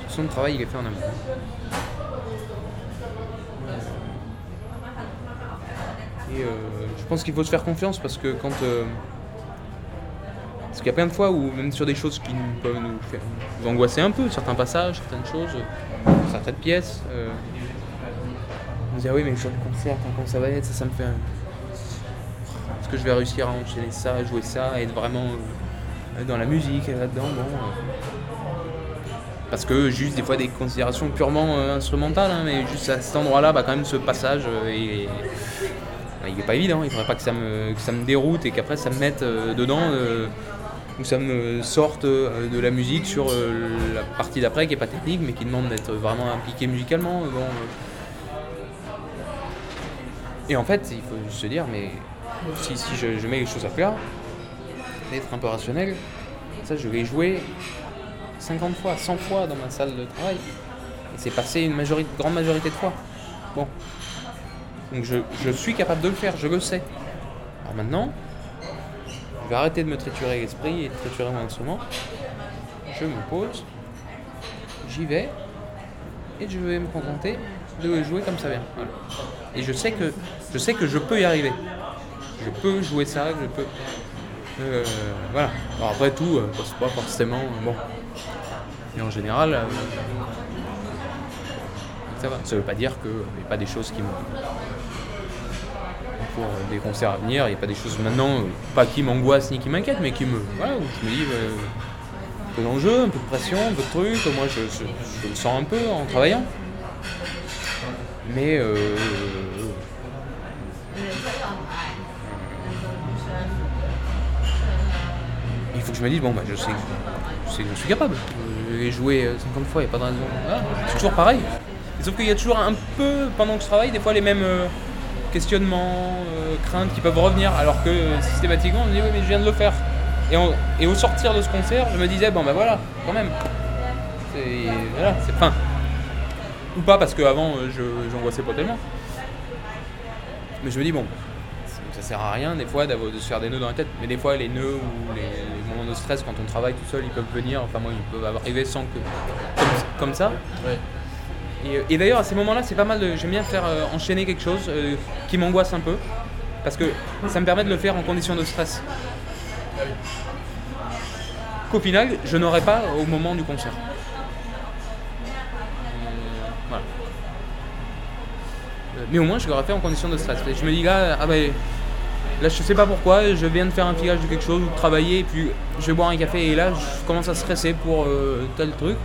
Son travail il est fait en amont. Et euh, je pense qu'il faut se faire confiance parce que quand. euh, parce qu'il y a plein de fois où, même sur des choses qui peuvent nous faire nous angoisser un peu, certains passages, certaines choses, certaines pièces, euh, on se dit ah oui, mais le jour du concert, quand ça va être, ça, ça me fait. un- Est-ce que je vais réussir à enchaîner ça, jouer ça, être vraiment euh, dans la musique et là-dedans bon, euh, Parce que juste des fois des considérations purement euh, instrumentales, hein, mais juste à cet endroit-là, bah, quand même ce passage euh, bah, il est pas évident, il faudrait pas que ça me, que ça me déroute et qu'après ça me mette euh, dedans euh, ou ça me sorte de la musique sur euh, la partie d'après qui est pas technique mais qui demande d'être vraiment impliqué musicalement. euh, bon, euh. Et en fait, il faut se dire, mais si, je, mets les choses à plat, d'être un peu rationnel, ça je l'ai joué 50 fois, 100 fois dans ma salle de travail. Et c'est passé une grande majorité de fois. Bon, donc je, suis capable de le faire, je le sais. Alors maintenant, vais arrêter de me triturer l'esprit et de triturer mon instrument. Je me pose, j'y vais, et je vais me contenter de jouer comme ça vient. Et je sais que je sais que je peux y arriver. Je peux jouer ça, je peux. Euh, voilà. Alors après tout, euh, c'est pas forcément euh, bon. Mais en général, ça va. Ça veut pas dire qu'il n'y a pas des choses qui me. Pour des concerts à venir, il n'y a pas des choses maintenant, pas qui m'angoissent ni qui m'inquiètent, mais qui me. Voilà, où je me dis. un peu d'enjeu, un peu de pression, un peu de trucs. Moi, je, le sens un peu en travaillant. Mais. euh, il faut que je me dise, bon, bah, je sais, je que suis capable. Jouer euh, 50 fois, il n'y a pas de raison. Voilà, c'est toujours pareil. Sauf qu'il y a toujours un peu, pendant que je travaille, des fois les mêmes euh, questionnements, euh, craintes qui peuvent revenir, alors que euh, systématiquement, on me dit, oui, mais je viens de le faire. Et, au sortir de ce concert, je me disais, bon, bah voilà, quand même. C'est. Voilà, c'est. Enfin. Ou pas, parce qu'avant, je, j'angoissais pas tellement. Mais je me dis, bon, ça sert à rien des fois de se faire des nœuds dans la tête, mais des fois les nœuds ou les, moments de stress quand on travaille tout seul, ils peuvent venir, enfin moi ils peuvent arriver sans que comme ça. Et, d'ailleurs à ces moments-là c'est pas mal, j'aime bien faire euh, enchaîner quelque chose euh, qui m'angoisse un peu, parce que ça me permet de le faire en condition de stress. Qu'au final je n'aurai pas au moment du concert. Euh, Mais au moins, je l'aurais fait en condition de stress. Je me dis là, ah ben, là, je sais pas pourquoi, je viens de faire un filage de quelque chose ou de travailler, et puis je vais boire un café, et là, je commence à stresser pour tel truc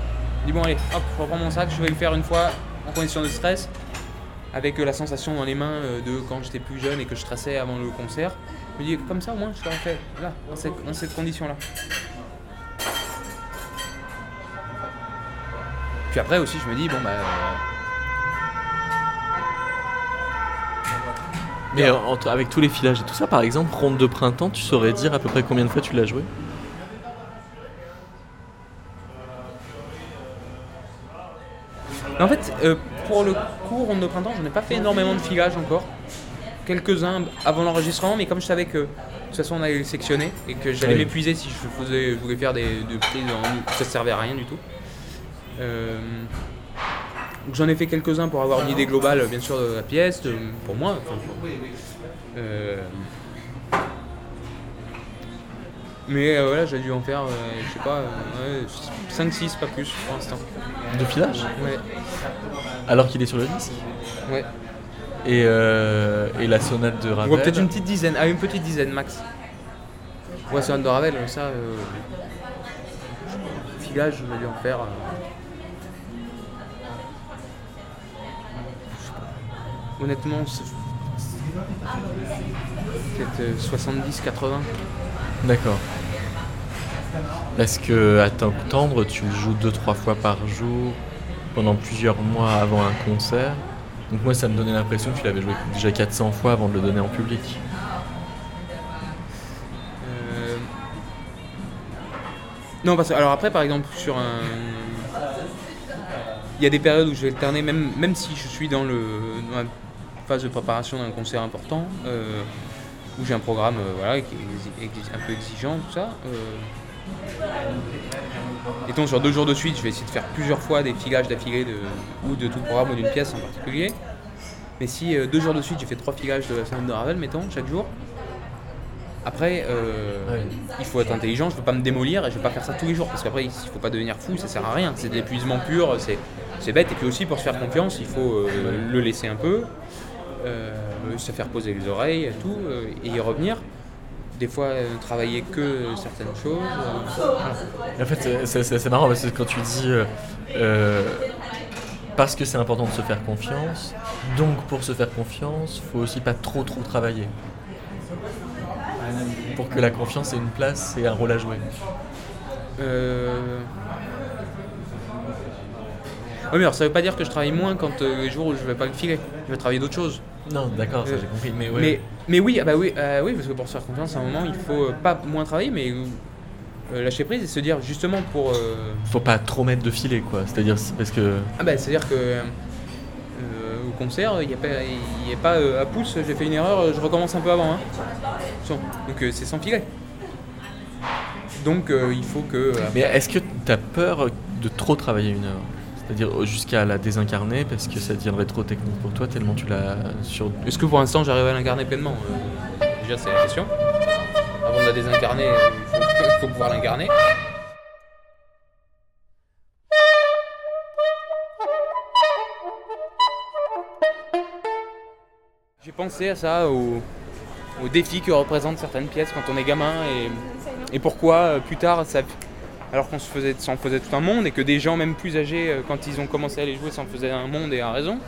dis bon allez, hop, je reprends mon sac, je vais le faire une fois en condition de stress, avec euh, la sensation dans les mains euh, de quand j'étais plus jeune et que je traçais avant le concert. Je me dis comme ça au moins je serais fait là, dans cette, dans cette condition là. Puis après aussi je me dis bon bah. Euh, Mais avec tous les filages et tout ça, par exemple, Ronde de printemps, tu saurais dire à peu près combien de fois tu l'as joué? Mais en fait, euh, pour le ronde de printemps, je n'ai pas fait énormément de filage encore. Quelques-uns avant l'enregistrement, mais comme je savais que de toute façon on allait les sectionner et que j'allais Oui. m'épuiser si je, faisais, je voulais faire des, des prises, en- ça servait à rien du tout. Euh, donc j'en ai fait quelques-uns pour avoir une idée globale, bien sûr, de la pièce, de- pour moi. enfin, euh, mais euh, voilà, j'ai dû en faire, euh, je sais pas, 5-6, pas plus pour l'instant. De filage Ouais, Alors qu'il est sur le disque ouais. et, euh, et la sonate de Ravel peut-être une petite dizaine, ah une petite dizaine max. Ouais, sur de Ravel, ça. Euh... Filage, je vais dû en faire. euh. Honnêtement. Peut-être 70-80. D'accord. Est-ce que à t'entendre, tu le joues deux trois fois par jour pendant plusieurs mois avant un concert? Donc moi, ça me donnait l'impression que tu l'avais joué déjà 400 fois avant de le donner en public. Euh, Non, parce que, alors après, par exemple, sur un. Il y a des périodes où je vais alterner, même, même si je suis dans, le, la phase de préparation d'un concert important, euh, où j'ai un programme euh, voilà, qui est un peu exigeant, tout ça. Euh, étant sur deux jours de suite, je vais essayer de faire plusieurs fois des filages d'affilée de, ou de tout programme ou d'une pièce en particulier. Mais si euh, deux jours de suite, j'ai fait trois filages de la semaine de Ravel, mettons, chaque jour, après, euh, il faut être intelligent, je ne peux pas me démolir et je ne vais pas faire ça tous les jours parce qu'après, il ne faut pas devenir fou, ça sert à rien. C'est de l'épuisement pur, c'est, bête. Et puis aussi, pour se faire confiance, il faut euh, le laisser un peu, euh, se faire poser les oreilles et tout, euh, et y revenir. Des fois, euh, travailler que certaines choses. euh, en fait, c'est- marrant parce que quand tu dis euh, euh, parce que c'est important de se faire confiance, donc pour se faire confiance, faut aussi pas trop trop travailler. Pour que la confiance ait une place et un rôle à jouer. Euh... Oui, mais alors ça veut pas dire que je travaille moins quand euh, les jours où je vais pas le filer. Je vais travailler d'autres choses. Non, d'accord, ça Euh, j'ai compris. Mais, ouais. Mais, mais oui, ah bah oui, euh, oui, parce que pour se faire confiance, à un moment, il faut euh, pas moins travailler, mais euh, lâcher prise et se dire justement pour. euh, faut pas trop mettre de filet quoi. C'est-à-dire c'est parce que Ah bah c'est-à-dire que euh, au concert, il n'y a pas, il y a pas euh, à pouce, j'ai fait une erreur, je recommence un peu avant. Hein. Donc euh, c'est sans filet. Donc euh, il faut que. Mais est-ce que tu as peur de trop travailler une heure? C'est-à-dire jusqu'à la désincarner parce que ça deviendrait trop technique pour toi tellement tu l'as sur. Est-ce que pour l'instant j'arrive à l'incarner pleinement Euh, Déjà c'est la question. Avant de la désincarner, euh, il faut, il faut pouvoir l'incarner. J'ai pensé à ça, au, au défi que représentent certaines pièces quand on est gamin et, et pourquoi euh, plus tard, ça, alors qu'on s'en faisait tout un monde et que des gens même plus âgés, euh, quand ils ont commencé à les jouer, s'en faisaient un monde et à raison.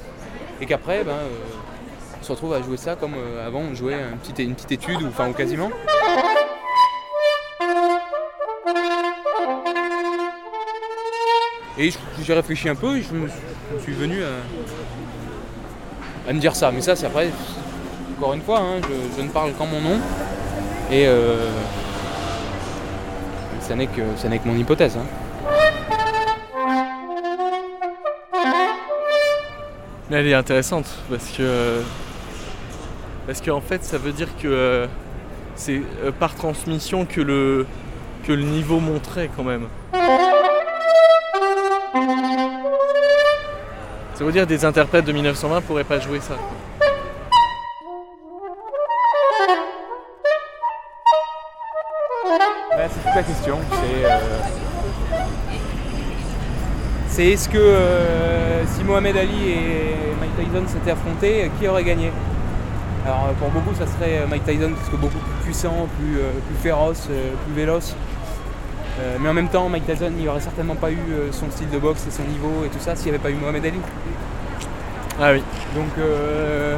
Et qu'après, ben, euh, on se retrouve à jouer ça comme euh, avant on jouait une petite, étude, ou, enfin ou quasiment. Et j'ai réfléchi un peu et je me, suis- venu à, me dire ça. Mais ça, c'est après, encore une fois, hein, je, ne parle qu'en mon nom. Et ça n'est que, ça n'est que mon hypothèse. hein. Elle est intéressante parce que parce qu'en fait ça veut dire que c'est euh, par transmission que le que le niveau monterait quand même. Ça veut dire des interprètes de 1920 pourraient pas jouer ça. C'est est-ce que euh, si Mohamed Ali et Mike Tyson s'étaient affrontés, euh, qui aurait gagné? Alors euh, pour beaucoup, ça serait Mike Tyson parce que beaucoup plus puissant, plus, plus féroce, plus véloce. Euh, mais en même temps, Mike Tyson, il aurait certainement pas eu son style de boxe et son niveau et tout ça s'il n'y avait pas eu Mohamed Ali. Ah oui. Donc, euh...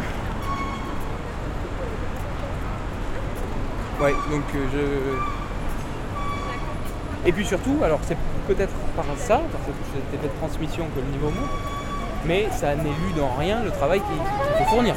ouais, donc je. Et puis surtout, alors c'est peut-être par ça, parce que c'est peut-être transmission que le niveau monte, mais ça n'élude en rien le travail qu'il faut fournir.